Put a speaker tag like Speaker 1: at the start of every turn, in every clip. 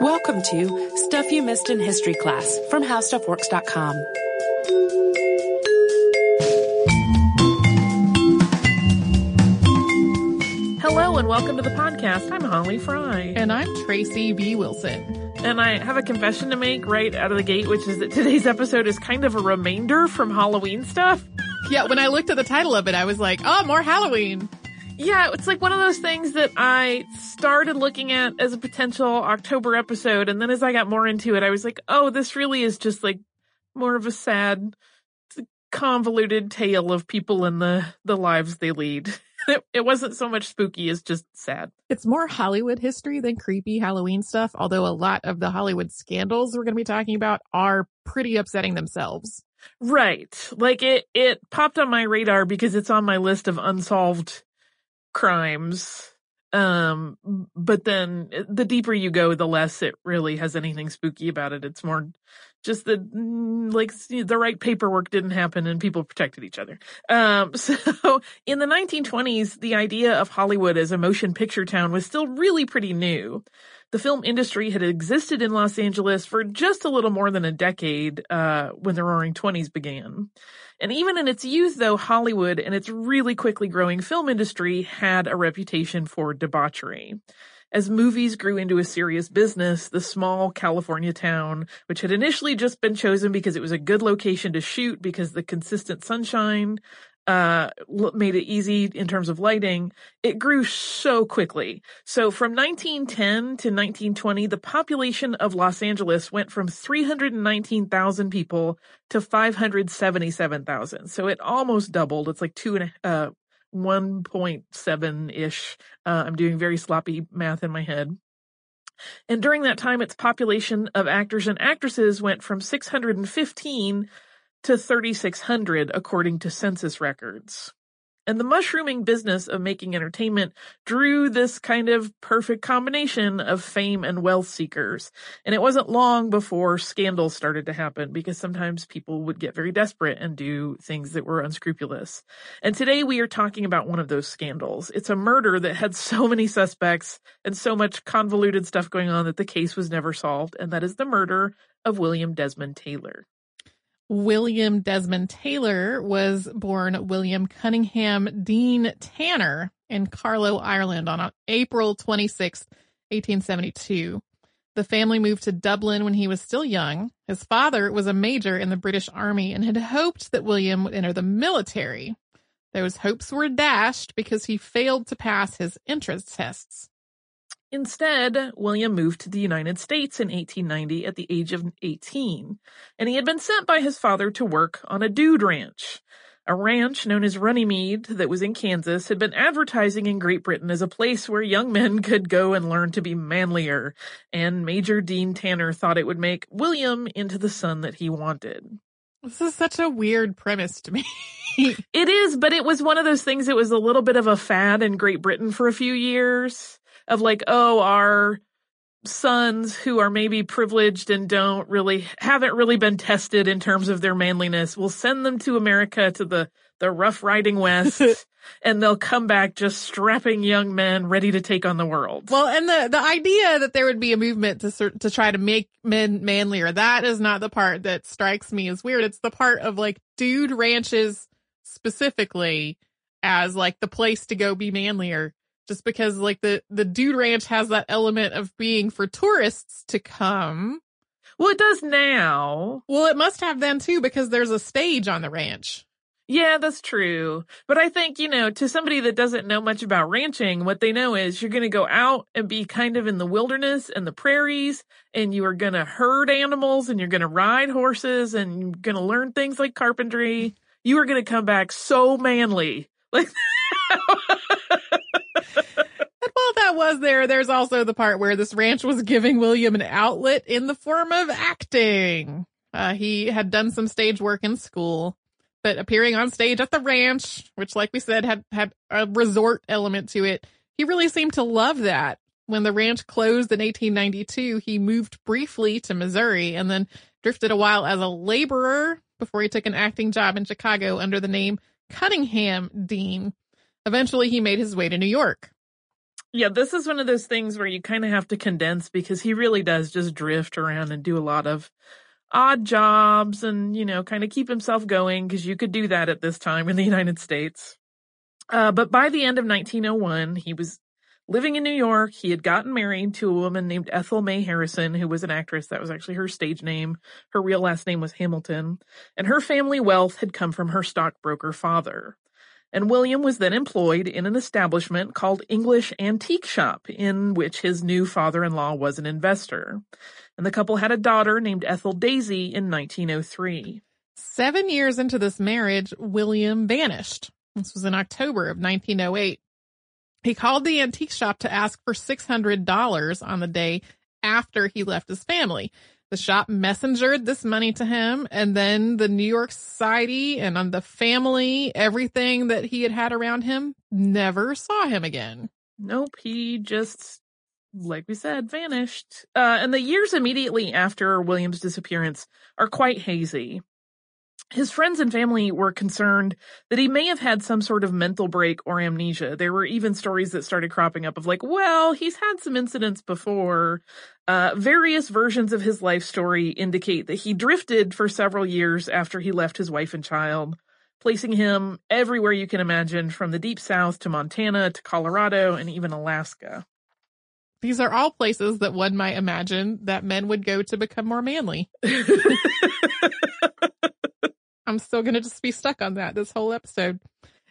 Speaker 1: Welcome to Stuff You Missed in History Class from HowStuffWorks.com.
Speaker 2: Hello and welcome to the podcast. I'm Holly Fry.
Speaker 3: And I'm Tracy B. Wilson.
Speaker 2: And I have a confession to make right out of the gate, which is that today's episode is kind of a remainder from Halloween stuff.
Speaker 3: Yeah, when I looked at the title of it, I was like, oh, more Halloween.
Speaker 2: Yeah, it's like one of those things that I started looking at as a potential October episode. And then as I got more into it, I was like, oh, this really is just like more of a sad, convoluted tale of people and the, the lives they lead. it, it wasn't so much spooky as just sad.
Speaker 3: It's more Hollywood history than creepy Halloween stuff, although a lot of the Hollywood scandals we're going to be talking about are pretty upsetting themselves.
Speaker 2: Right. Like it, it popped on my radar because it's on my list of unsolved crimes. Um, but then the deeper you go, the less it really has anything spooky about it. It's more just that mm, like the right paperwork didn't happen and people protected each other. Um, so in the 1920s, the idea of Hollywood as a motion picture town was still really pretty new. The film industry had existed in Los Angeles for just a little more than a decade uh, when the Roaring Twenties began. And even in its youth, though, Hollywood and its really quickly growing film industry had a reputation for debauchery. As movies grew into a serious business, the small California town, which had initially just been chosen because it was a good location to shoot because the consistent sunshine, uh, made it easy in terms of lighting, it grew so quickly. So from 1910 to 1920, the population of Los Angeles went from 319,000 people to 577,000. So it almost doubled. It's like two and a, uh, 1.7 ish. Uh, I'm doing very sloppy math in my head. And during that time, its population of actors and actresses went from 615 to 3,600 according to census records. And the mushrooming business of making entertainment drew this kind of perfect combination of fame and wealth seekers. And it wasn't long before scandals started to happen because sometimes people would get very desperate and do things that were unscrupulous. And today we are talking about one of those scandals. It's a murder that had so many suspects and so much convoluted stuff going on that the case was never solved. And that is the murder of William Desmond Taylor.
Speaker 3: William Desmond Taylor was born William Cunningham Dean Tanner in Carlow, Ireland on April 26, 1872. The family moved to Dublin when he was still young. His father was a major in the British Army and had hoped that William would enter the military. Those hopes were dashed because he failed to pass his entrance tests.
Speaker 2: Instead, William moved to the United States in 1890 at the age of 18, and he had been sent by his father to work on a dude ranch. A ranch known as Runnymede that was in Kansas had been advertising in Great Britain as a place where young men could go and learn to be manlier, and Major Dean Tanner thought it would make William into the son that he wanted.
Speaker 3: This is such a weird premise to me.
Speaker 2: it is, but it was one of those things that was a little bit of a fad in Great Britain for a few years of like, oh, our sons who are maybe privileged and don't really haven't really been tested in terms of their manliness we'll send them to america to the the rough riding west and they'll come back just strapping young men ready to take on the world.
Speaker 3: Well and the the idea that there would be a movement to to try to make men manlier that is not the part that strikes me as weird. It's the part of like dude ranches specifically as like the place to go be manlier just because like the the dude ranch has that element of being for tourists to come.
Speaker 2: Well, it does now.
Speaker 3: Well, it must have then too because there's a stage on the ranch.
Speaker 2: Yeah, that's true. But I think, you know, to somebody that doesn't know much about ranching, what they know is you're going to go out and be kind of in the wilderness and the prairies and you are going to herd animals and you're going to ride horses and you're going to learn things like carpentry. You are going to come back so manly. Like
Speaker 3: while that was there, there's also the part where this ranch was giving William an outlet in the form of acting. Uh, he had done some stage work in school, but appearing on stage at the ranch, which like we said had, had a resort element to it, he really seemed to love that. When the ranch closed in 1892, he moved briefly to Missouri and then drifted a while as a laborer before he took an acting job in Chicago under the name Cunningham Dean. Eventually, he made his way to New York.
Speaker 2: Yeah, this is one of those things where you kind of have to condense because he really does just drift around and do a lot of odd jobs and, you know, kind of keep himself going because you could do that at this time in the United States. Uh, but by the end of 1901, he was living in New York. He had gotten married to a woman named Ethel May Harrison, who was an actress. That was actually her stage name. Her real last name was Hamilton. And her family wealth had come from her stockbroker father and William was then employed in an establishment called English Antique Shop, in which his new father-in-law was an investor. And the couple had a daughter named Ethel Daisy in 1903.
Speaker 3: Seven years into this marriage, William vanished. This was in October of 1908. He called the antique shop to ask for $600 on the day after he left his family. The shop messengered this money to him and then the New York Society and on the family, everything that he had had around him never saw him again.
Speaker 2: Nope. He just, like we said, vanished. Uh, and the years immediately after William's disappearance are quite hazy. His friends and family were concerned that he may have had some sort of mental break or amnesia. There were even stories that started cropping up of like, well, he's had some incidents before. Uh, various versions of his life story indicate that he drifted for several years after he left his wife and child, placing him everywhere you can imagine from the deep south to Montana to Colorado and even Alaska.
Speaker 3: These are all places that one might imagine that men would go to become more manly. I'm still going to just be stuck on that this whole episode.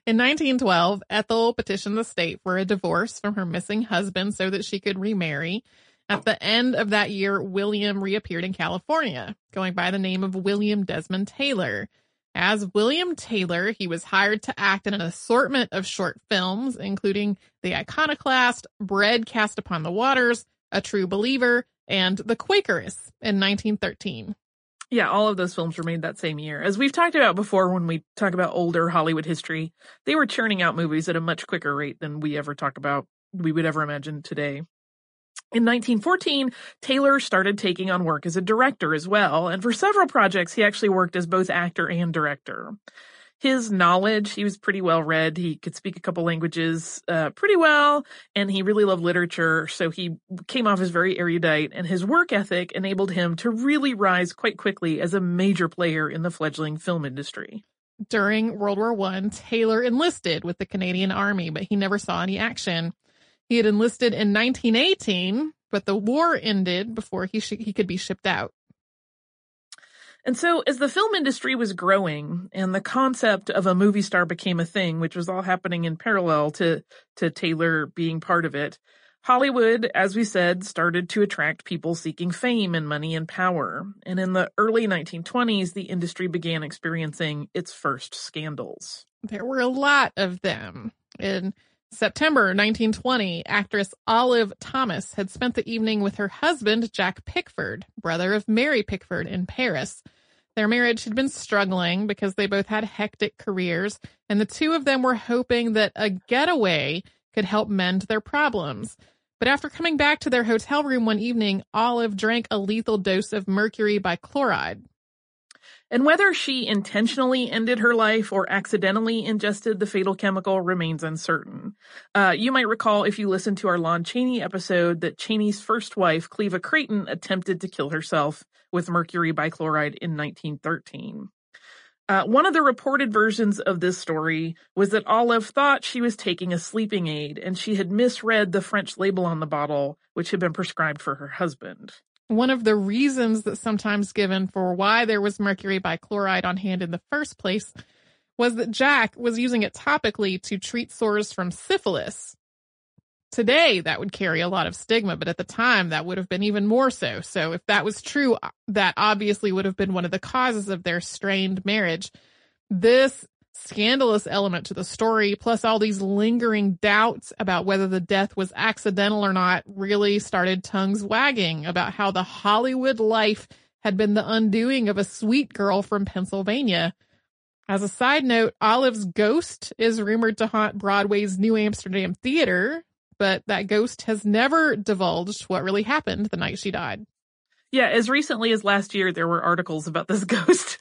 Speaker 3: In 1912, Ethel petitioned the state for a divorce from her missing husband so that she could remarry. At the end of that year, William reappeared in California, going by the name of William Desmond Taylor. As William Taylor, he was hired to act in an assortment of short films, including The Iconoclast, Bread Cast Upon the Waters, A True Believer, and The Quakeress in 1913.
Speaker 2: Yeah, all of those films were made that same year. As we've talked about before when we talk about older Hollywood history, they were churning out movies at a much quicker rate than we ever talk about, we would ever imagine today. In 1914, Taylor started taking on work as a director as well, and for several projects he actually worked as both actor and director his knowledge, he was pretty well read. He could speak a couple languages uh, pretty well, and he really loved literature. So he came off as very erudite, and his work ethic enabled him to really rise quite quickly as a major player in the fledgling film industry.
Speaker 3: During World War One, Taylor enlisted with the Canadian Army, but he never saw any action. He had enlisted in 1918, but the war ended before he sh- he could be shipped out.
Speaker 2: And so as the film industry was growing and the concept of a movie star became a thing, which was all happening in parallel to, to Taylor being part of it, Hollywood, as we said, started to attract people seeking fame and money and power. And in the early 1920s, the industry began experiencing its first scandals.
Speaker 3: There were a lot of them. In September 1920, actress Olive Thomas had spent the evening with her husband, Jack Pickford, brother of Mary Pickford, in Paris. Their marriage had been struggling because they both had hectic careers, and the two of them were hoping that a getaway could help mend their problems. But after coming back to their hotel room one evening, Olive drank a lethal dose of mercury bichloride.
Speaker 2: And whether she intentionally ended her life or accidentally ingested the fatal chemical remains uncertain. Uh, you might recall if you listened to our Lon Chaney episode that Chaney's first wife, Cleva Creighton, attempted to kill herself with mercury bichloride in 1913. Uh, one of the reported versions of this story was that Olive thought she was taking a sleeping aid and she had misread the French label on the bottle, which had been prescribed for her husband.
Speaker 3: One of the reasons that's sometimes given for why there was mercury bichloride on hand in the first place was that Jack was using it topically to treat sores from syphilis. Today, that would carry a lot of stigma, but at the time, that would have been even more so. So, if that was true, uh, that obviously would have been one of the causes of their strained marriage. This scandalous element to the story, plus all these lingering doubts about whether the death was accidental or not, really started tongues wagging about how the Hollywood life had been the undoing of a sweet girl from Pennsylvania. As a side note, Olive's ghost is rumored to haunt Broadway's New Amsterdam Theater, but that ghost has never divulged what really happened the night she died.
Speaker 2: Yeah, as recently as last year, there were articles about this ghost.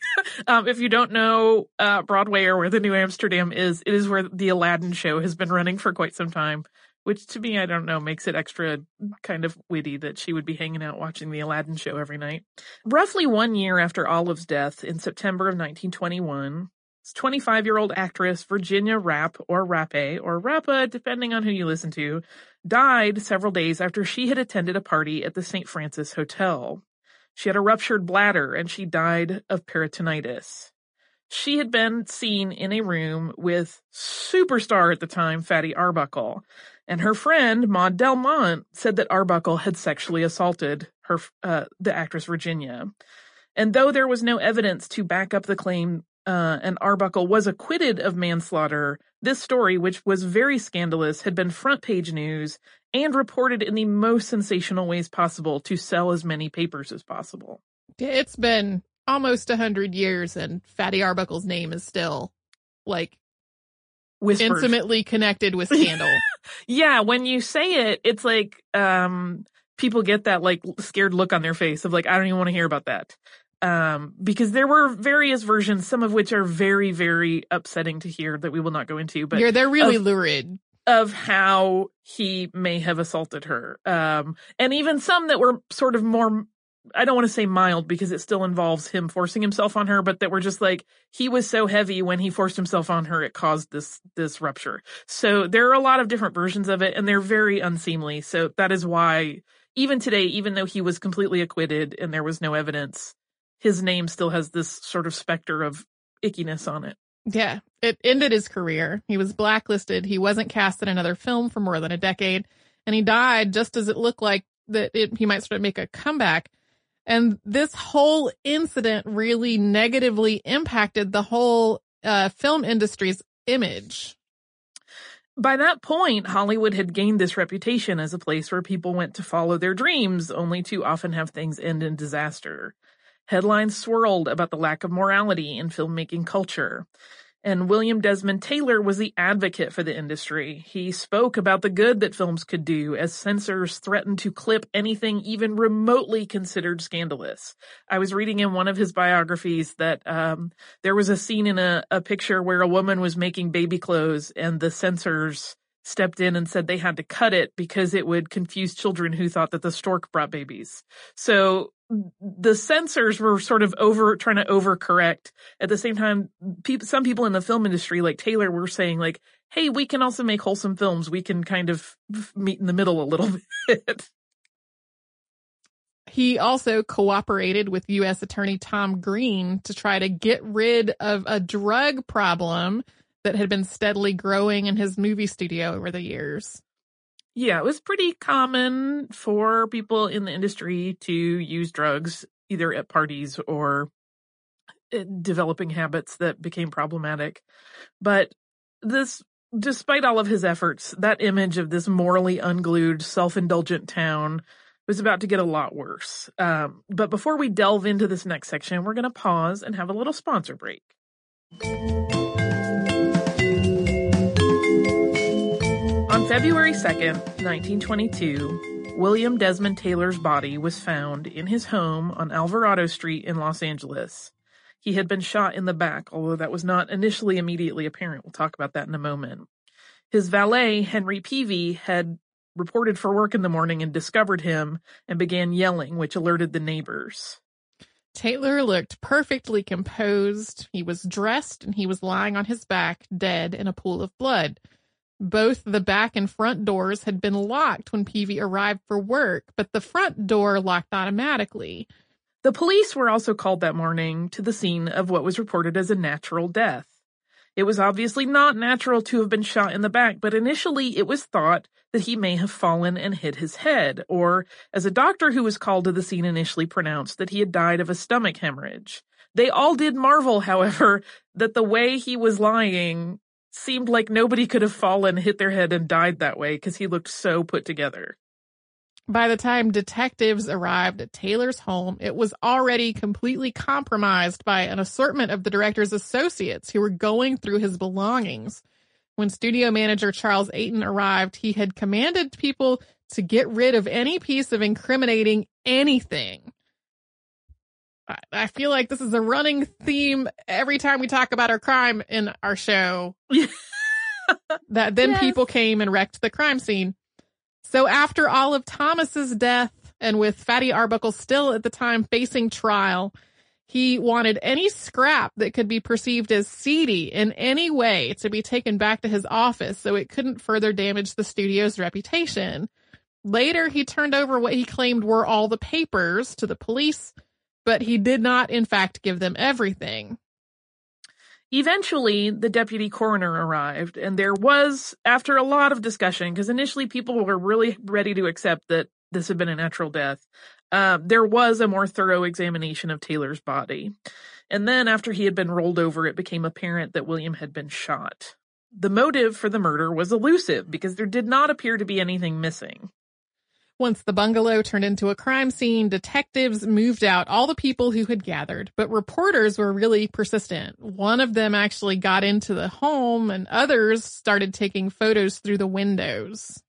Speaker 2: um, if you don't know uh, Broadway or where the New Amsterdam is, it is where the Aladdin show has been running for quite some time. which to me, I don't know, makes it extra kind of witty that she would be hanging out watching the Aladdin show every night. Roughly one year after Olive's death in September of 1921, 25 year old actress Virginia Rapp, or Rappe or Rappa, depending on who you listen to, died several days after she had attended a party at the St. Francis Hotel. She had a ruptured bladder and she died of peritonitis. She had been seen in a room with superstar at the time, Fatty Arbuckle, and her friend Maud Delmont said that Arbuckle had sexually assaulted her, uh, the actress Virginia. And though there was no evidence to back up the claim, uh, and Arbuckle was acquitted of manslaughter, this story, which was very scandalous, had been front page news and reported in the most sensational ways possible to sell as many papers as possible.
Speaker 3: It's been almost a hundred years and Fatty Arbuckle's name is still like
Speaker 2: Whispered.
Speaker 3: intimately connected with scandal.
Speaker 2: yeah, when you say it, it's like um people get that like scared look on their face of like I don't even want to hear about that. Um because there were various versions some of which are very very upsetting to hear that we will not go into but
Speaker 3: yeah, they're really
Speaker 2: of,
Speaker 3: lurid
Speaker 2: of how he may have assaulted her. Um and even some that were sort of more I don't want to say mild because it still involves him forcing himself on her, but that we're just like, he was so heavy when he forced himself on her, it caused this, this rupture. So there are a lot of different versions of it and they're very unseemly. So that is why even today, even though he was completely acquitted and there was no evidence, his name still has this sort of specter of ickiness on it.
Speaker 3: Yeah, it ended his career. He was blacklisted. He wasn't cast in another film for more than a decade and he died just as it looked like that it, he might sort of make a comeback. And this whole incident really negatively impacted the whole uh, film industry's image.
Speaker 2: By that point, Hollywood had gained this reputation as a place where people went to follow their dreams, only to often have things end in disaster. Headlines swirled about the lack of morality in filmmaking culture. And William Desmond Taylor was the advocate for the industry. He spoke about the good that films could do as censors threatened to clip anything even remotely considered scandalous. I was reading in one of his biographies that um, there was a scene in a, a picture where a woman was making baby clothes and the censors stepped in and said they had to cut it because it would confuse children who thought that the stork brought babies. So the censors were sort of over trying to overcorrect. At the same time, people, some people in the film industry, like Taylor, were saying like, "Hey, we can also make wholesome films. We can kind of meet in the middle a little bit."
Speaker 3: He also cooperated with U.S. Attorney Tom Green to try to get rid of a drug problem that had been steadily growing in his movie studio over the years.
Speaker 2: Yeah, it was pretty common for people in the industry to use drugs either at parties or eh, developing habits that became problematic. But this, despite all of his efforts, that image of this morally unglued, self-indulgent town was about to get a lot worse. Um, but before we delve into this next section, we're going to pause and have a little sponsor break. February 2nd, 1922, William Desmond Taylor's body was found in his home on Alvarado Street in Los Angeles. He had been shot in the back, although that was not initially immediately apparent. We'll talk about that in a moment. His valet, Henry Peavy, had reported for work in the morning and discovered him and began yelling, which alerted the neighbors.
Speaker 3: Taylor looked perfectly composed. He was dressed and he was lying on his back, dead in a pool of blood. Both the back and front doors had been locked when Peavy arrived for work, but the front door locked automatically.
Speaker 2: The police were also called that morning to the scene of what was reported as a natural death. It was obviously not natural to have been shot in the back, but initially it was thought that he may have fallen and hit his head, or, as a doctor who was called to the scene initially pronounced, that he had died of a stomach hemorrhage. They all did marvel, however, that the way he was lying seemed like nobody could have fallen, hit their head, and died that way because he looked so put together.
Speaker 3: By the time detectives arrived at Taylor's home, it was already completely compromised by an assortment of the director's associates who were going through his belongings. When studio manager Charles Eyton arrived, he had commanded people to get rid of any piece of incriminating anything. I feel like this is a running theme every time we talk about our crime in our show. that then
Speaker 2: Yes.
Speaker 3: people came and wrecked the crime scene. So after Olive Thomas's death and with Fatty Arbuckle still at the time facing trial, he wanted any scrap that could be perceived as seedy in any way to be taken back to his office so it couldn't further damage the studio's reputation. Later, he turned over what he claimed were all the papers to the police, but he did not, in fact, give them everything.
Speaker 2: Eventually, the deputy coroner arrived, and there was, after a lot of discussion, because initially people were really ready to accept that this had been a natural death, uh, there was a more thorough examination of Taylor's body. And then, after he had been rolled over, it became apparent that William had been shot. The motive for the murder was elusive because there did not appear to be anything missing.
Speaker 3: Once the bungalow turned into a crime scene, detectives moved out all the people who had gathered, but reporters were really persistent. One of them actually got into the home and others started taking photos through the windows.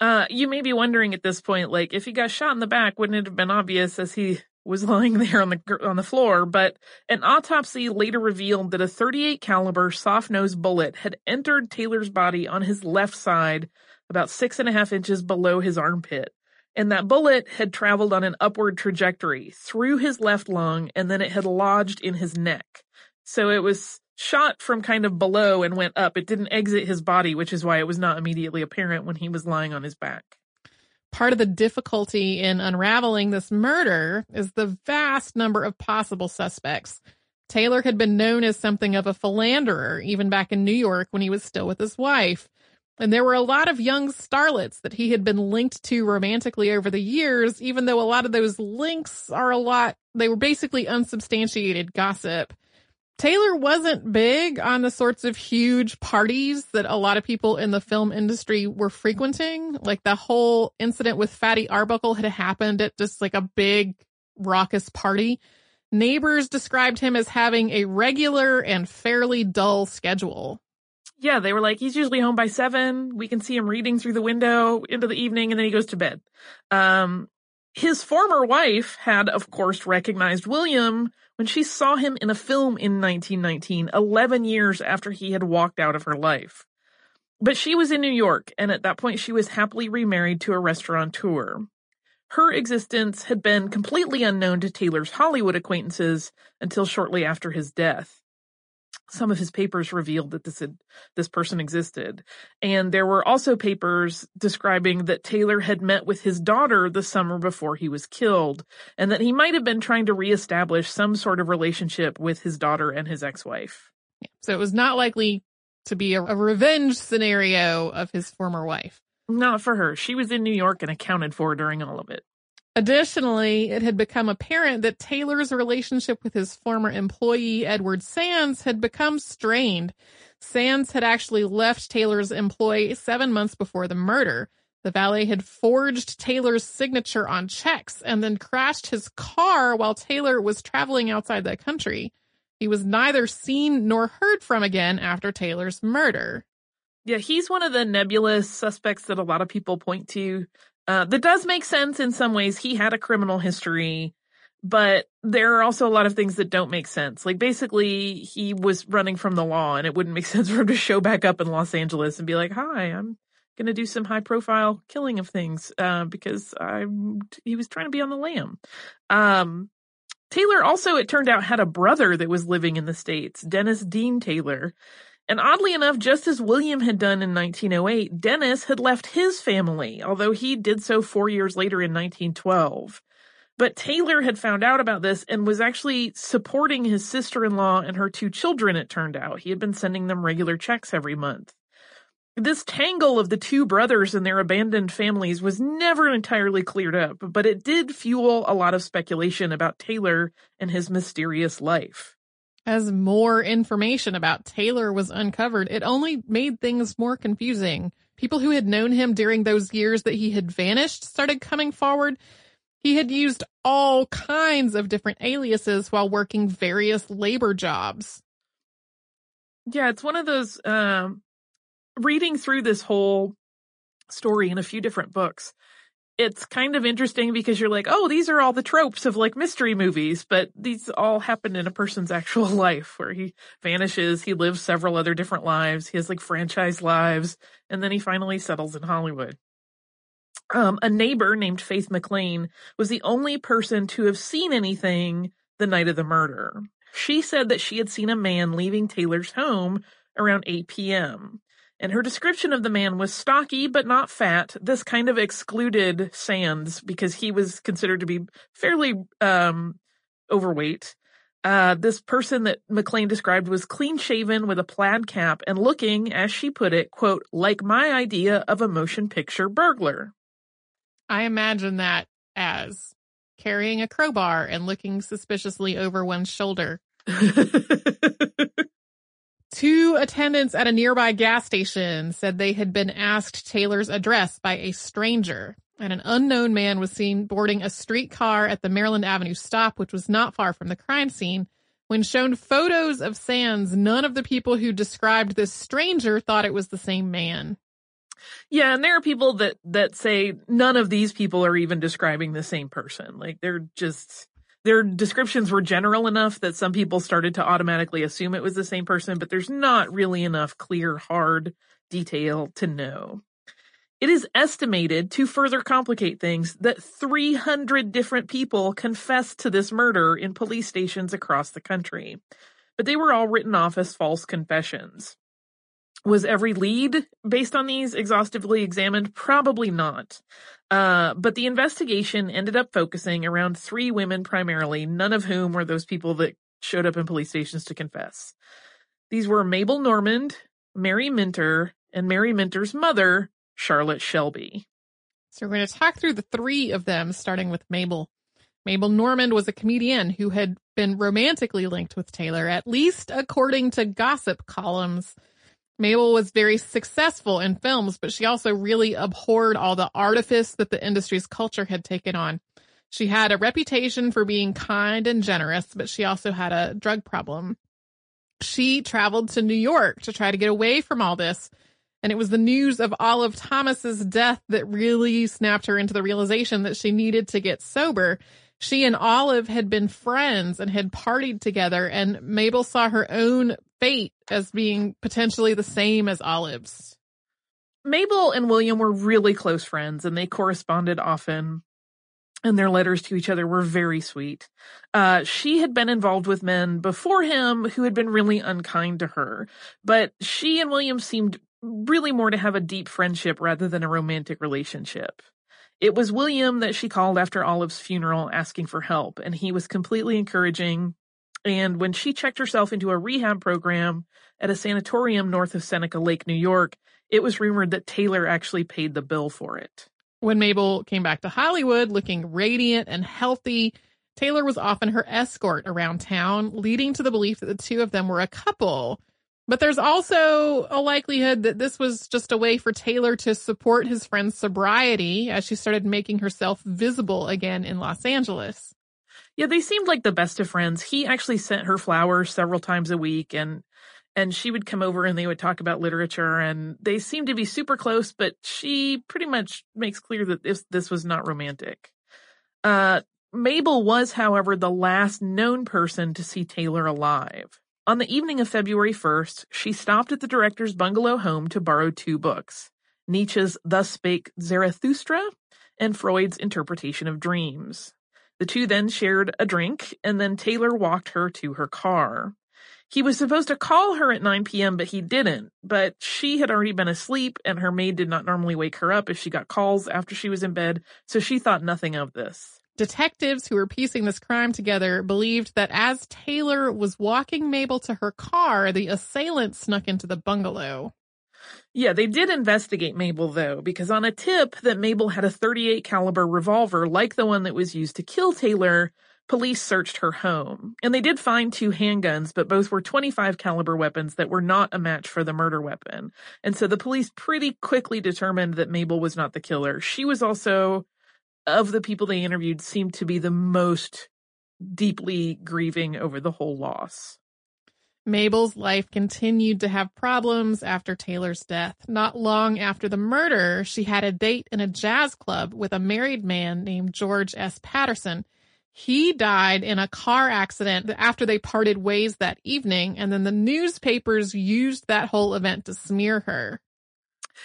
Speaker 2: Uh, you may be wondering at this point, like, if he got shot in the back, wouldn't it have been obvious as he was lying there on the on the floor? But an autopsy later revealed that a 38 caliber soft nose bullet had entered Taylor's body on his left side, about six and a half inches below his armpit. And that bullet had traveled on an upward trajectory through his left lung, and then it had lodged in his neck. So it was shot from kind of below and went up. It didn't exit his body, which is why it was not immediately apparent when he was lying on his back.
Speaker 3: Part of the difficulty in unraveling this murder is the vast number of possible suspects. Taylor had been known as something of a philanderer even back in New York when he was still with his wife. And there were a lot of young starlets that he had been linked to romantically over the years, even though a lot of those links are a lot, they were basically unsubstantiated gossip. Taylor wasn't big on the sorts of huge parties that a lot of people in the film industry were frequenting. Like the whole incident with Fatty Arbuckle had happened at just like a big raucous party. Neighbors described him as having a regular and fairly dull schedule.
Speaker 2: Yeah, they were like, he's usually home by seven. We can see him reading through the window into the evening and then he goes to bed. Um, his former wife had, of course, recognized William when she saw him in a film in 1919, 11 years after he had walked out of her life. But she was in New York, and at that point she was happily remarried to a restaurateur. Her existence had been completely unknown to Taylor's Hollywood acquaintances until shortly after his death some of his papers revealed that this had, this person existed. And there were also papers describing that Taylor had met with his daughter the summer before he was killed and that he might have been trying to reestablish some sort of relationship with his daughter and his ex-wife.
Speaker 3: So it was not likely to be a, a revenge scenario of his former wife.
Speaker 2: Not for her. She was in New York and accounted for during all of it.
Speaker 3: Additionally, it had become apparent that Taylor's relationship with his former employee, Edward Sands, had become strained. Sands had actually left Taylor's employ seven months before the murder. The valet had forged Taylor's signature on checks and then crashed his car while Taylor was traveling outside the country. He was neither seen nor heard from again after Taylor's murder.
Speaker 2: Yeah, he's one of the nebulous suspects that a lot of people point to. Uh, that does make sense in some ways. He had a criminal history, but there are also a lot of things that don't make sense. Like basically, he was running from the law, and it wouldn't make sense for him to show back up in Los Angeles and be like, "Hi, I'm going to do some high profile killing of things," uh, because I he was trying to be on the lam. Um, Taylor also, it turned out, had a brother that was living in the states, Dennis Dean Taylor. And oddly enough, just as William had done in 1908, Dennis had left his family, although he did so four years later in 1912. But Taylor had found out about this and was actually supporting his sister-in-law and her two children, it turned out. He had been sending them regular checks every month. This tangle of the two brothers and their abandoned families was never entirely cleared up, but it did fuel a lot of speculation about Taylor and his mysterious life.
Speaker 3: As more information about Taylor was uncovered, it only made things more confusing. People who had known him during those years that he had vanished started coming forward. He had used all kinds of different aliases while working various labor jobs.
Speaker 2: Yeah, it's one of those, um, reading through this whole story in a few different books, it's kind of interesting because you're like, oh, these are all the tropes of like mystery movies, but these all happen in a person's actual life where he vanishes, he lives several other different lives, he has like franchise lives, and then he finally settles in Hollywood. Um, a neighbor named Faith McLean was the only person to have seen anything the night of the murder. She said that she had seen a man leaving Taylor's home around 8 p.m. And her description of the man was stocky but not fat. This kind of excluded Sands because he was considered to be fairly um, overweight. Uh, this person that McLean described was clean shaven with a plaid cap and looking, as she put it, quote, like my idea of a motion picture burglar.
Speaker 3: I imagine that as carrying a crowbar and looking suspiciously over one's shoulder. Two attendants at a nearby gas station said they had been asked Taylor's address by a stranger, and an unknown man was seen boarding a streetcar at the Maryland Avenue stop, which was not far from the crime scene. When shown photos of Sands, none of the people who described this stranger thought it was the same man.
Speaker 2: Yeah, and there are people that that say none of these people are even describing the same person. Like they're just their descriptions were general enough that some people started to automatically assume it was the same person, but there's not really enough clear, hard detail to know. It is estimated to further complicate things that 300 different people confessed to this murder in police stations across the country, but they were all written off as false confessions. Was every lead based on these exhaustively examined? Probably not. Uh, but the investigation ended up focusing around three women primarily, none of whom were those people that showed up in police stations to confess. These were Mabel Normand, Mary Minter, and Mary Minter's mother, Charlotte Shelby.
Speaker 3: So we're going to talk through the three of them, starting with Mabel. Mabel Normand was a comedian who had been romantically linked with Taylor, at least according to gossip columns. Mabel was very successful in films, but she also really abhorred all the artifice that the industry's culture had taken on. She had a reputation for being kind and generous, but she also had a drug problem. She traveled to New York to try to get away from all this. And it was the news of Olive Thomas's death that really snapped her into the realization that she needed to get sober. She and Olive had been friends and had partied together, and Mabel saw her own fate as being potentially the same as Olive's.
Speaker 2: Mabel and William were really close friends and they corresponded often and their letters to each other were very sweet. Uh, she had been involved with men before him who had been really unkind to her, but she and William seemed really more to have a deep friendship rather than a romantic relationship. It was William that she called after Olive's funeral asking for help, and he was completely encouraging and when she checked herself into a rehab program at a sanatorium north of Seneca Lake, New York, it was rumored that Taylor actually paid the bill for it.
Speaker 3: When Mabel came back to Hollywood looking radiant and healthy, Taylor was often her escort around town, leading to the belief that the two of them were a couple. But there's also a likelihood that this was just a way for Taylor to support his friend's sobriety as she started making herself visible again in Los Angeles.
Speaker 2: Yeah, they seemed like the best of friends. He actually sent her flowers several times a week and and she would come over and they would talk about literature and they seemed to be super close, but she pretty much makes clear that this this was not romantic. Uh Mabel was, however, the last known person to see Taylor alive. On the evening of February 1st, she stopped at the director's bungalow home to borrow two books Nietzsche's Thus Spake Zarathustra and Freud's Interpretation of Dreams. The two then shared a drink, and then Taylor walked her to her car. He was supposed to call her at 9 p.m., but he didn't. But she had already been asleep, and her maid did not normally wake her up if she got calls after she was in bed, so she thought nothing of this.
Speaker 3: Detectives who were piecing this crime together believed that as Taylor was walking Mabel to her car, the assailant snuck into the bungalow.
Speaker 2: Yeah, they did investigate Mabel though, because on a tip that Mabel had a 38 caliber revolver like the one that was used to kill Taylor, police searched her home. And they did find two handguns, but both were 25 caliber weapons that were not a match for the murder weapon. And so the police pretty quickly determined that Mabel was not the killer. She was also of the people they interviewed seemed to be the most deeply grieving over the whole loss.
Speaker 3: Mabel's life continued to have problems after Taylor's death. Not long after the murder, she had a date in a jazz club with a married man named George S. Patterson. He died in a car accident after they parted ways that evening, and then the newspapers used that whole event to smear her.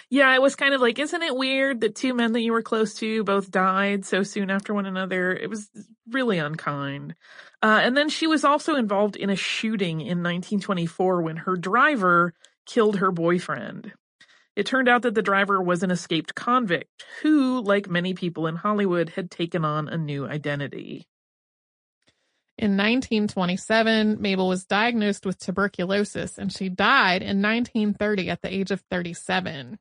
Speaker 2: Yeah, it was kind of like, isn't it weird that two men that you were close to both died so soon after one another? It was really unkind. Uh, and then she was also involved in a shooting in 1924 when her driver killed her boyfriend. It turned out that the driver was an escaped convict who, like many people in Hollywood, had taken on a new identity.
Speaker 3: In 1927, Mabel was diagnosed with tuberculosis and she died in 1930 at the age of 37.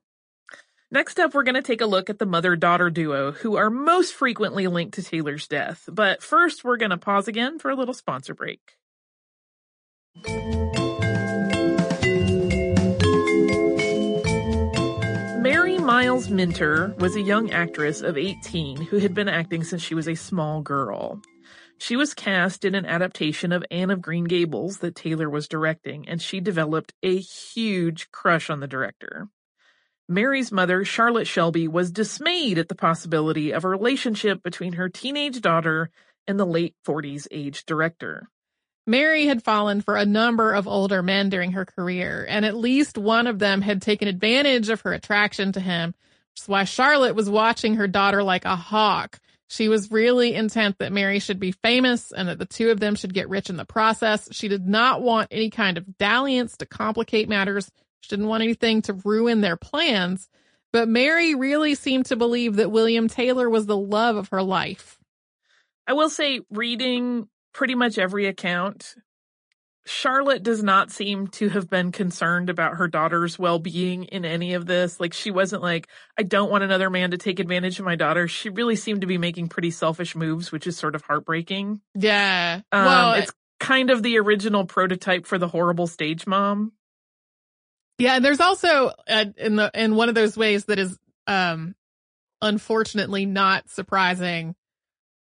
Speaker 2: Next up, we're going to take a look at the mother daughter duo who are most frequently linked to Taylor's death. But first, we're going to pause again for a little sponsor break. Mary Miles Minter was a young actress of 18 who had been acting since she was a small girl. She was cast in an adaptation of Anne of Green Gables that Taylor was directing, and she developed a huge crush on the director. Mary's mother, Charlotte Shelby, was dismayed at the possibility of a relationship between her teenage daughter and the late 40s age director.
Speaker 3: Mary had fallen for a number of older men during her career, and at least one of them had taken advantage of her attraction to him, which is why Charlotte was watching her daughter like a hawk. She was really intent that Mary should be famous and that the two of them should get rich in the process. She did not want any kind of dalliance to complicate matters. She didn't want anything to ruin their plans. But Mary really seemed to believe that William Taylor was the love of her life.
Speaker 2: I will say, reading pretty much every account, Charlotte does not seem to have been concerned about her daughter's well being in any of this. Like, she wasn't like, I don't want another man to take advantage of my daughter. She really seemed to be making pretty selfish moves, which is sort of heartbreaking.
Speaker 3: Yeah.
Speaker 2: Um,
Speaker 3: well,
Speaker 2: it's kind of the original prototype for the horrible stage mom.
Speaker 3: Yeah, and there's also uh, in the in one of those ways that is um unfortunately not surprising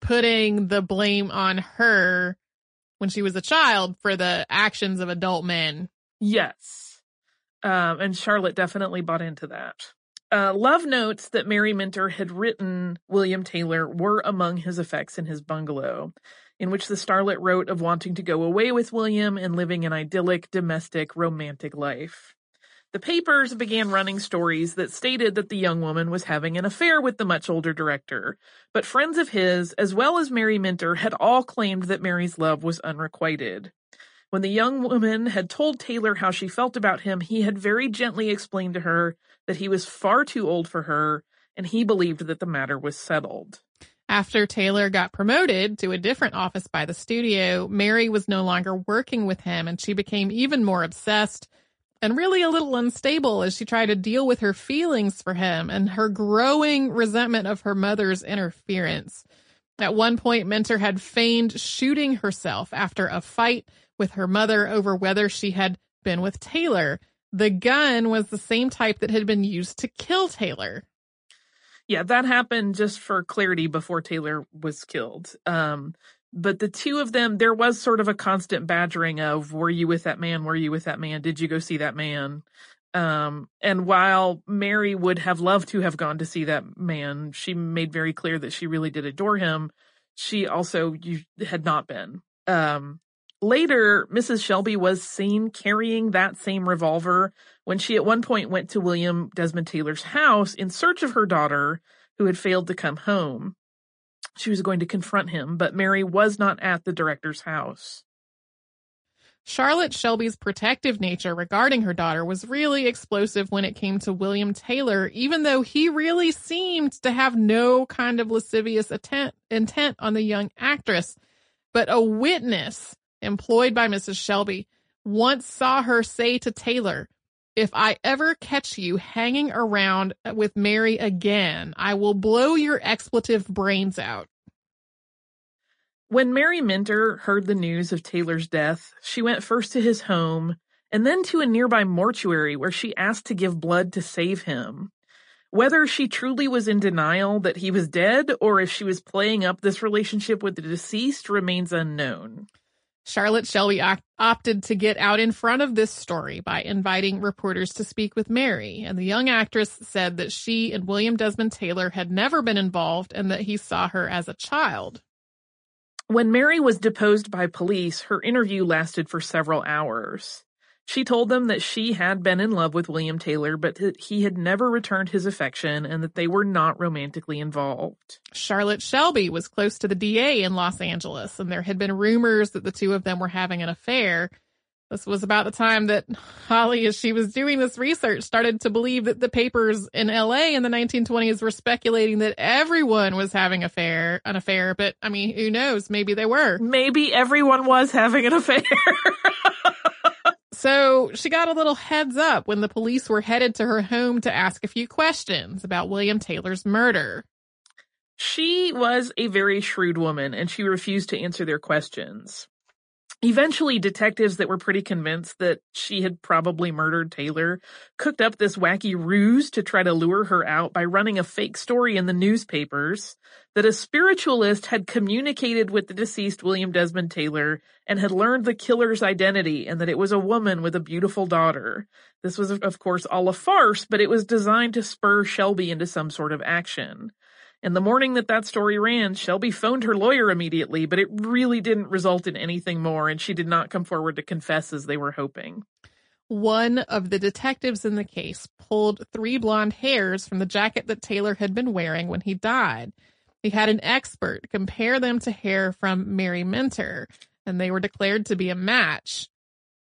Speaker 3: putting the blame on her when she was a child for the actions of adult men.
Speaker 2: Yes. Um, and Charlotte definitely bought into that. Uh, love notes that Mary Minter had written William Taylor were among his effects in his bungalow, in which the starlet wrote of wanting to go away with William and living an idyllic, domestic, romantic life. The papers began running stories that stated that the young woman was having an affair with the much older director, but friends of his, as well as Mary Minter, had all claimed that Mary's love was unrequited. When the young woman had told Taylor how she felt about him, he had very gently explained to her that he was far too old for her, and he believed that the matter was settled.
Speaker 3: After Taylor got promoted to a different office by the studio, Mary was no longer working with him, and she became even more obsessed and really a little unstable as she tried to deal with her feelings for him and her growing resentment of her mother's interference. At one point, Minter had feigned shooting herself after a fight with her mother over whether she had been with Taylor. The gun was the same type that had been used to kill Taylor.
Speaker 2: Yeah, that happened just for clarity before Taylor was killed. Um, but the two of them, there was sort of a constant badgering of, were you with that man? Were you with that man? Did you go see that man? Um, and while Mary would have loved to have gone to see that man, she made very clear that she really did adore him. She also you, had not been. Um, later, Mrs. Shelby was seen carrying that same revolver when she at one point went to William Desmond Taylor's house in search of her daughter who had failed to come home. She was going to confront him, but Mary was not at the director's house.
Speaker 3: Charlotte Shelby's protective nature regarding her daughter was really explosive when it came to William Taylor, even though he really seemed to have no kind of lascivious intent, intent on the young actress. But a witness employed by Mrs. Shelby once saw her say to Taylor, if I ever catch you hanging around with Mary again, I will blow your expletive brains out.
Speaker 2: When Mary Minter heard the news of Taylor's death, she went first to his home and then to a nearby mortuary where she asked to give blood to save him. Whether she truly was in denial that he was dead or if she was playing up this relationship with the deceased remains unknown.
Speaker 3: Charlotte Shelby opted to get out in front of this story by inviting reporters to speak with Mary, and the young actress said that she and William Desmond Taylor had never been involved and that he saw her as a child.
Speaker 2: When Mary was deposed by police, her interview lasted for several hours. She told them that she had been in love with William Taylor, but that he had never returned his affection and that they were not romantically involved.
Speaker 3: Charlotte Shelby was close to the DA in Los Angeles, and there had been rumors that the two of them were having an affair. This was about the time that Holly, as she was doing this research, started to believe that the papers in LA in the 1920s were speculating that everyone was having affair, an affair. But I mean, who knows? Maybe they were.
Speaker 2: Maybe everyone was having an affair.
Speaker 3: So she got a little heads up when the police were headed to her home to ask a few questions about William Taylor's murder.
Speaker 2: She was a very shrewd woman and she refused to answer their questions. Eventually, detectives that were pretty convinced that she had probably murdered Taylor cooked up this wacky ruse to try to lure her out by running a fake story in the newspapers that a spiritualist had communicated with the deceased William Desmond Taylor and had learned the killer's identity and that it was a woman with a beautiful daughter. This was, of course, all a farce, but it was designed to spur Shelby into some sort of action. And the morning that that story ran, Shelby phoned her lawyer immediately, but it really didn't result in anything more, and she did not come forward to confess as they were hoping.
Speaker 3: One of the detectives in the case pulled three blonde hairs from the jacket that Taylor had been wearing when he died. He had an expert compare them to hair from Mary Minter, and they were declared to be a match.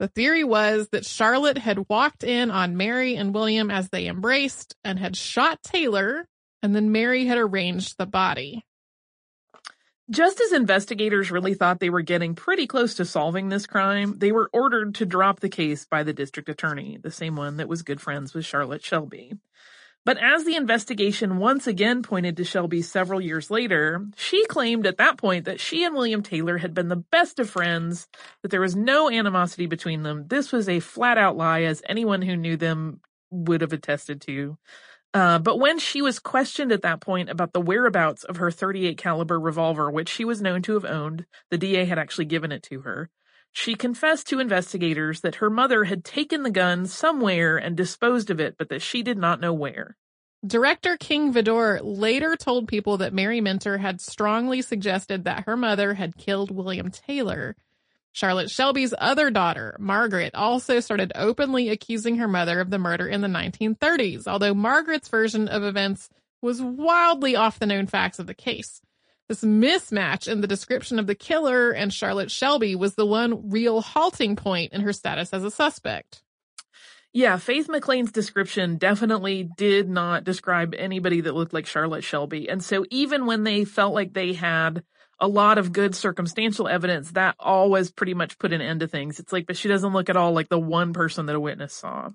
Speaker 3: The theory was that Charlotte had walked in on Mary and William as they embraced and had shot Taylor and then Mary had arranged the body.
Speaker 2: Just as investigators really thought they were getting pretty close to solving this crime, they were ordered to drop the case by the district attorney, the same one that was good friends with Charlotte Shelby. But as the investigation once again pointed to Shelby several years later, she claimed at that point that she and William Taylor had been the best of friends, that there was no animosity between them. This was a flat out lie, as anyone who knew them would have attested to. Uh, but when she was questioned at that point about the whereabouts of her 38 caliber revolver, which she was known to have owned, the DA had actually given it to her. She confessed to investigators that her mother had taken the gun somewhere and disposed of it, but that she did not know where.
Speaker 3: Director King Vidor later told people that Mary Minter had strongly suggested that her mother had killed William Taylor. Charlotte Shelby's other daughter, Margaret, also started openly accusing her mother of the murder in the 1930s, although Margaret's version of events was wildly off the known facts of the case. This mismatch in the description of the killer and Charlotte Shelby was the one real halting point in her status as a suspect.
Speaker 2: Yeah, Faith McLean's description definitely did not describe anybody that looked like Charlotte Shelby. And so even when they felt like they had a lot of good circumstantial evidence that always pretty much put an end to things. It's like, but she doesn't look at all like the one person that a witness saw.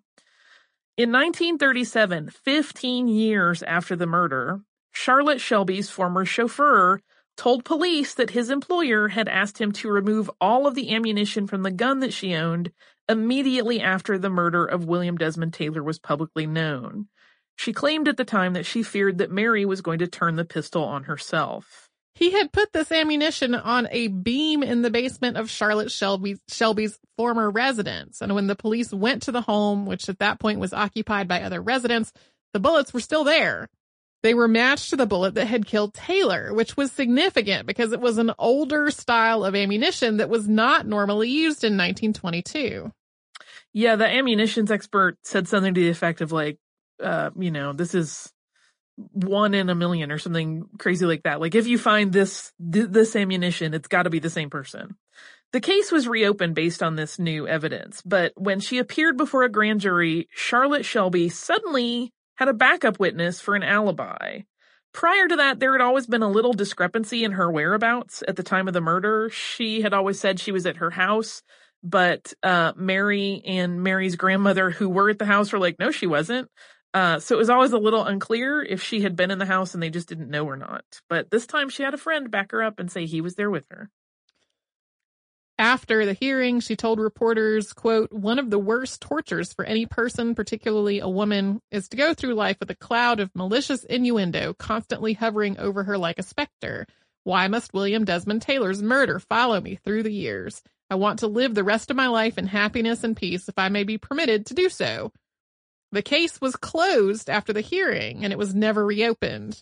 Speaker 2: In 1937, 15 years after the murder, Charlotte Shelby's former chauffeur told police that his employer had asked him to remove all of the ammunition from the gun that she owned immediately after the murder of William Desmond Taylor was publicly known. She claimed at the time that she feared that Mary was going to turn the pistol on herself.
Speaker 3: He had put this ammunition on a beam in the basement of Charlotte Shelby's, Shelby's former residence. And when the police went to the home, which at that point was occupied by other residents, the bullets were still there. They were matched to the bullet that had killed Taylor, which was significant because it was an older style of ammunition that was not normally used in 1922.
Speaker 2: Yeah, the ammunitions expert said something to the effect of like, uh, you know, this is one in a million or something crazy like that. Like if you find this th- this ammunition, it's got to be the same person. The case was reopened based on this new evidence, but when she appeared before a grand jury, Charlotte Shelby suddenly had a backup witness for an alibi. Prior to that, there had always been a little discrepancy in her whereabouts at the time of the murder. She had always said she was at her house, but uh, Mary and Mary's grandmother, who were at the house, were like, no, she wasn't. Uh, so it was always a little unclear if she had been in the house and they just didn't know or not. But this time she had a friend back her up and say he was there with her.
Speaker 3: After the hearing, she told reporters, quote, one of the worst tortures for any person, particularly a woman, is to go through life with a cloud of malicious innuendo constantly hovering over her like a specter. Why must William Desmond Taylor's murder follow me through the years? I want to live the rest of my life in happiness and peace if I may be permitted to do so. The case was closed after the hearing and it was never reopened.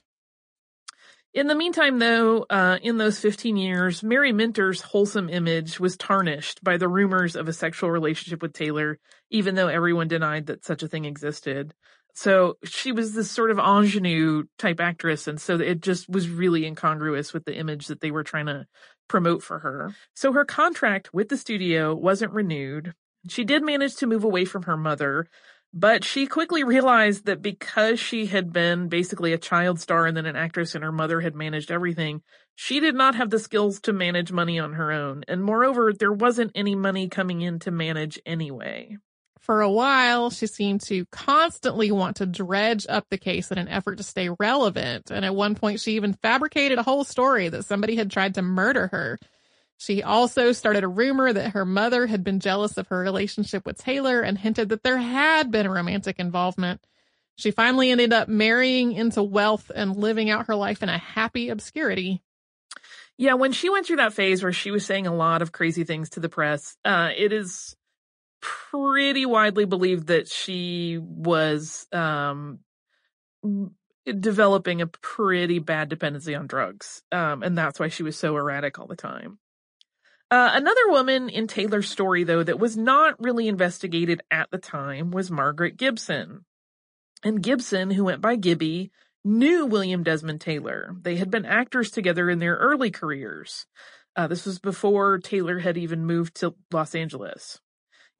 Speaker 2: In the meantime, though, uh, in those 15 years, Mary Minter's wholesome image was tarnished by the rumors of a sexual relationship with Taylor, even though everyone denied that such a thing existed. So she was this sort of ingenue type actress, and so it just was really incongruous with the image that they were trying to promote for her. So her contract with the studio wasn't renewed. She did manage to move away from her mother, but she quickly realized that because she had been basically a child star and then an actress and her mother had managed everything, she did not have the skills to manage money on her own. And moreover, there wasn't any money coming in to manage anyway.
Speaker 3: For a while, she seemed to constantly want to dredge up the case in an effort to stay relevant. And at one point, she even fabricated a whole story that somebody had tried to murder her. She also started a rumor that her mother had been jealous of her relationship with Taylor and hinted that there had been a romantic involvement. She finally ended up marrying into wealth and living out her life in a happy obscurity.
Speaker 2: Yeah, when she went through that phase where she was saying a lot of crazy things to the press, uh, it is pretty widely believed that she was um, developing a pretty bad dependency on drugs. Um, and that's why she was so erratic all the time. Uh, another woman in Taylor's story, though, that was not really investigated at the time was Margaret Gibson. And Gibson, who went by Gibby, knew William Desmond Taylor. They had been actors together in their early careers. Uh, this was before Taylor had even moved to Los Angeles.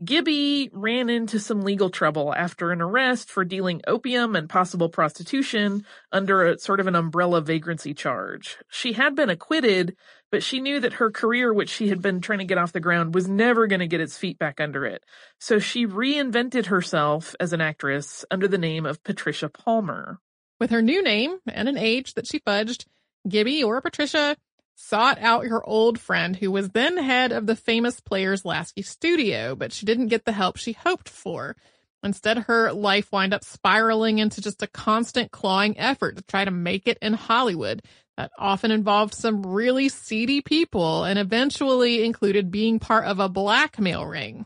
Speaker 2: Gibby ran into some legal trouble after an arrest for dealing opium and possible prostitution under a sort of an umbrella vagrancy charge. She had been acquitted, but she knew that her career, which she had been trying to get off the ground, was never going to get its feet back under it. So she reinvented herself as an actress under the name of Patricia Palmer.
Speaker 3: With her new name and an age that she fudged, Gibby or Patricia sought out her old friend who was then head of the Famous Players-Lasky studio, but she didn't get the help she hoped for. Instead, her life wound up spiraling into just a constant clawing effort to try to make it in Hollywood. That often involved some really seedy people and eventually included being part of a blackmail ring.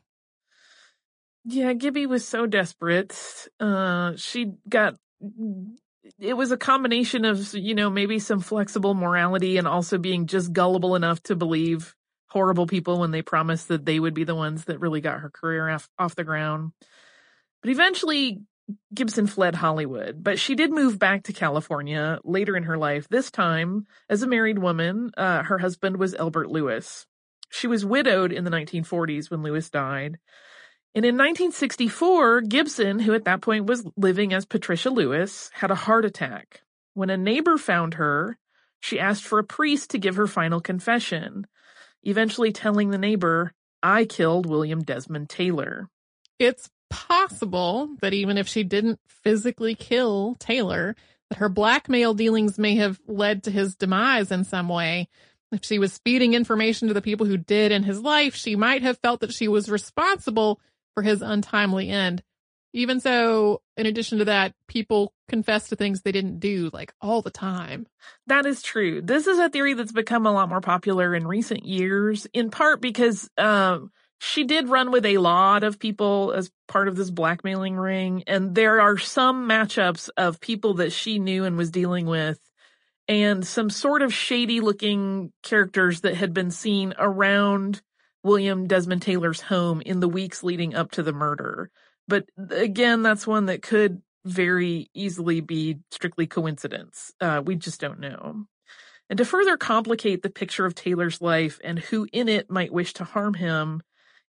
Speaker 2: Yeah, Gibby was so desperate. Uh, she got it was a combination of, you know, maybe some flexible morality and also being just gullible enough to believe horrible people when they promised that they would be the ones that really got her career off, off the ground. But eventually, Gibson fled Hollywood, but she did move back to California later in her life. This time, as a married woman, uh, her husband was Elbert Lewis. She was widowed in the 1940s when Lewis died. And in 1964, Gibson, who at that point was living as Patricia Lewis, had a heart attack. When a neighbor found her, she asked for a priest to give her final confession, eventually telling the neighbor, I killed William Desmond Taylor.
Speaker 3: It's possible that even if she didn't physically kill Taylor, that her blackmail dealings may have led to his demise in some way. If she was feeding information to the people who did in his life, she might have felt that she was responsible for his untimely end. Even so, in addition to that, people confess to things they didn't do like all the time.
Speaker 2: That is true. This is a theory that's become a lot more popular in recent years, in part because um, she did run with a lot of people as part of this blackmailing ring. And there are some matchups of people that she knew and was dealing with and some sort of shady looking characters that had been seen around William Desmond Taylor's home in the weeks leading up to the murder. But again, that's one that could very easily be strictly coincidence. Uh, we just don't know. And to further complicate the picture of Taylor's life and who in it might wish to harm him,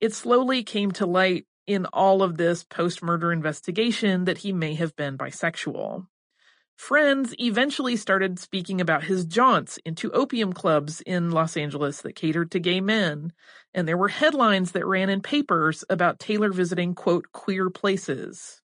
Speaker 2: it slowly came to light in all of this post murder investigation that he may have been bisexual. Friends eventually started speaking about his jaunts into opium clubs in Los Angeles that catered to gay men, and there were headlines that ran in papers about Taylor visiting, quote, queer places.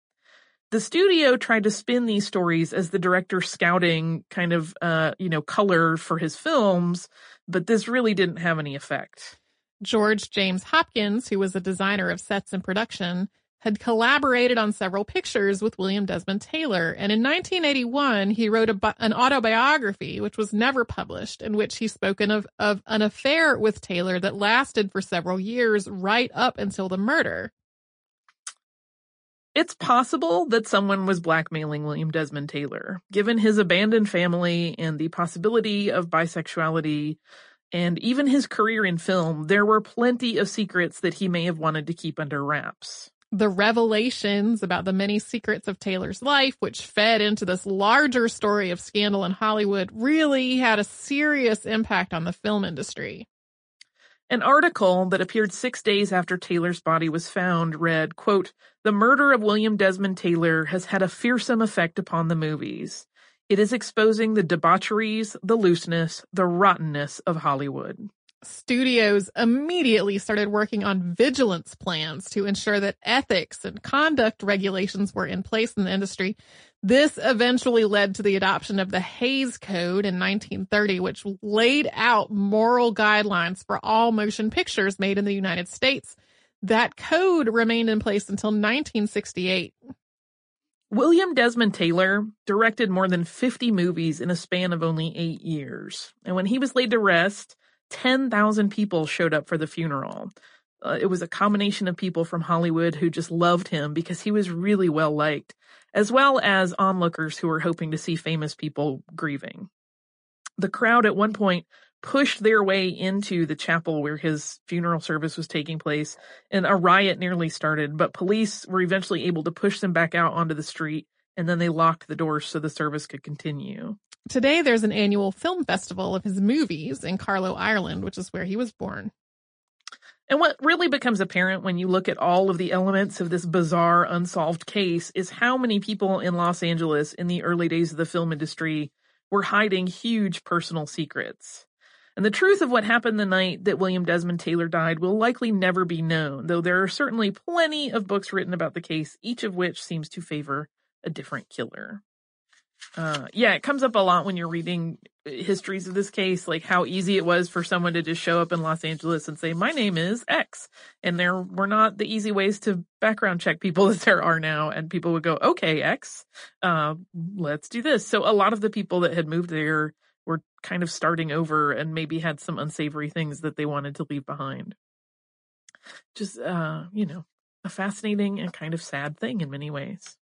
Speaker 2: The studio tried to spin these stories as the director scouting kind of, uh, you know, color for his films, but this really didn't have any effect.
Speaker 3: George James Hopkins, who was a designer of sets and production, had collaborated on several pictures with William Desmond Taylor. And in 1981, he wrote a, an autobiography, which was never published, in which he spoken of, of an affair with Taylor that lasted for several years right up until the murder.
Speaker 2: It's possible that someone was blackmailing William Desmond Taylor. Given his abandoned family and the possibility of bisexuality and even his career in film, there were plenty of secrets that he may have wanted to keep under wraps
Speaker 3: the revelations about the many secrets of Taylor's life, which fed into this larger story of scandal in Hollywood, really had a serious impact on the film industry.
Speaker 2: An article that appeared six days after Taylor's body was found read, quote, The murder of William Desmond Taylor has had a fearsome effect upon the movies. It is exposing the debaucheries, the looseness, the rottenness of Hollywood
Speaker 3: studios immediately started working on vigilance plans to ensure that ethics and conduct regulations were in place in the industry. This eventually led to the adoption of the Hays Code in 1930, which laid out moral guidelines for all motion pictures made in the United States. That code remained in place until 1968.
Speaker 2: William Desmond Taylor directed more than 50 movies in a span of only eight years. And when he was laid to rest, 10,000 people showed up for the funeral. Uh, it was a combination of people from Hollywood who just loved him because he was really well liked, as well as onlookers who were hoping to see famous people grieving. The crowd at one point pushed their way into the chapel where his funeral service was taking place, and a riot nearly started, but police were eventually able to push them back out onto the street, and then they locked the doors so the service could continue.
Speaker 3: Today, there's an annual film festival of his movies in Carlow, Ireland, which is where he was born.
Speaker 2: And what really becomes apparent when you look at all of the elements of this bizarre unsolved case is how many people in Los Angeles in the early days of the film industry were hiding huge personal secrets. And the truth of what happened the night that William Desmond Taylor died will likely never be known, though there are certainly plenty of books written about the case, each of which seems to favor a different killer. Uh, yeah, it comes up a lot when you're reading histories of this case, like how easy it was for someone to just show up in Los Angeles and say, my name is X. And there were not the easy ways to background check people as there are now. And people would go, okay, X, uh, let's do this. So a lot of the people that had moved there were kind of starting over and maybe had some unsavory things that they wanted to leave behind. Just, uh, you know, a fascinating and kind of sad thing in many ways.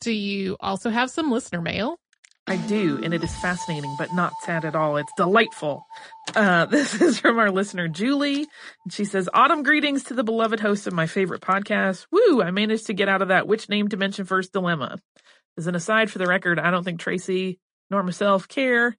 Speaker 3: Do you also have some listener mail?
Speaker 2: I do, and it is fascinating, but not sad at all. It's delightful. Uh, this is from our listener, Julie. She says, Autumn greetings to the beloved host of my favorite podcast. Woo! I managed to get out of that which name to mention first dilemma. As an aside for the record, I don't think Tracy nor myself care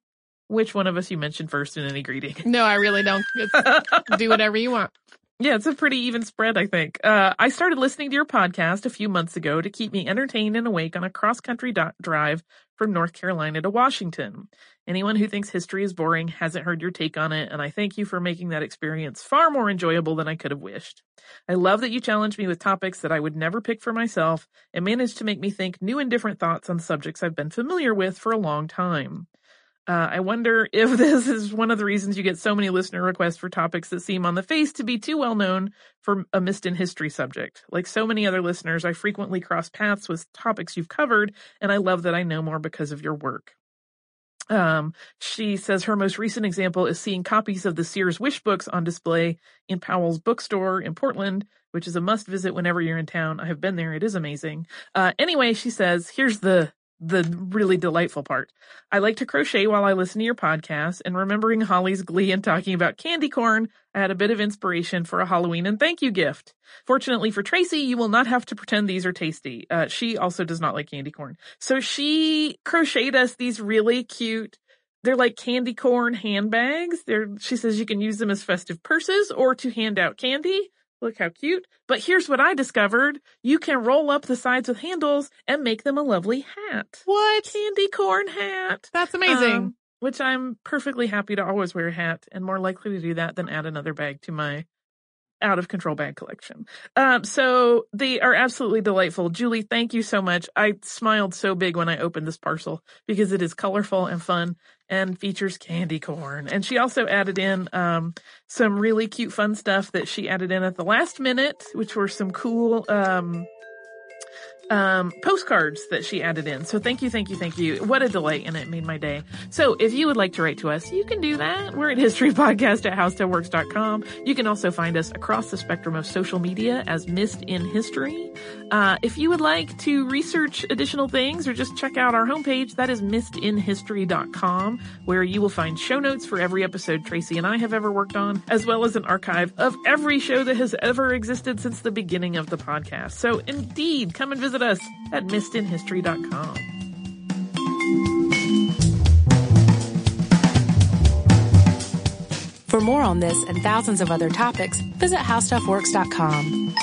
Speaker 2: which one of us you mentioned first in any greeting.
Speaker 3: No, I really don't. do whatever you want.
Speaker 2: Yeah, it's a pretty even spread, I think. Uh, I started listening to your podcast a few months ago to keep me entertained and awake on a cross country do- drive from North Carolina to Washington. Anyone who thinks history is boring hasn't heard your take on it, and I thank you for making that experience far more enjoyable than I could have wished. I love that you challenge me with topics that I would never pick for myself and manage to make me think new and different thoughts on subjects I've been familiar with for a long time. Uh, I wonder if this is one of the reasons you get so many listener requests for topics that seem on the face to be too well known for a missed in history subject. Like so many other listeners, I frequently cross paths with topics you've covered, and I love that I know more because of your work. Um, she says her most recent example is seeing copies of the Sears Wish books on display in Powell's bookstore in Portland, which is a must visit whenever you're in town. I have been there. It is amazing. Uh, anyway, she says, here's the the really delightful part. I like to crochet while I listen to your podcast, and remembering Holly's glee and talking about candy corn, I had a bit of inspiration for a Halloween and thank you gift. Fortunately for Tracy, you will not have to pretend these are tasty. Uh, she also does not like candy corn. So she crocheted us these really cute they're like candy corn handbags. They're, she says you can use them as festive purses or to hand out candy. Look how cute. But here's what I discovered. You can roll up the sides with handles and make them a lovely hat.
Speaker 3: What?
Speaker 2: Candy corn hat.
Speaker 3: That's amazing. Um,
Speaker 2: which I'm perfectly happy to always wear a hat and more likely to do that than add another bag to my out of control bag collection. Um, so they are absolutely delightful. Julie, thank you so much. I smiled so big when I opened this parcel because it is colorful and fun and features candy corn. And she also added in um, some really cute fun stuff that she added in at the last minute, which were some cool um, um, postcards that she added in. So thank you, thank you, thank you. What a delight, and it made my day. So if you would like to write to us, you can do that. We're at historypodcast at howstuffworks.com. You can also find us across the spectrum of social media as Missed in History. Uh, if you would like to research additional things or just check out our homepage, that is missedinhistory.com, where you will find show notes for every episode Tracy and I have ever worked on, as well as an archive of every show that has ever existed since the beginning of the podcast. So indeed, come and visit us at missedinhistory.com.
Speaker 1: For more on this and thousands of other topics, visit howstuffworks.com.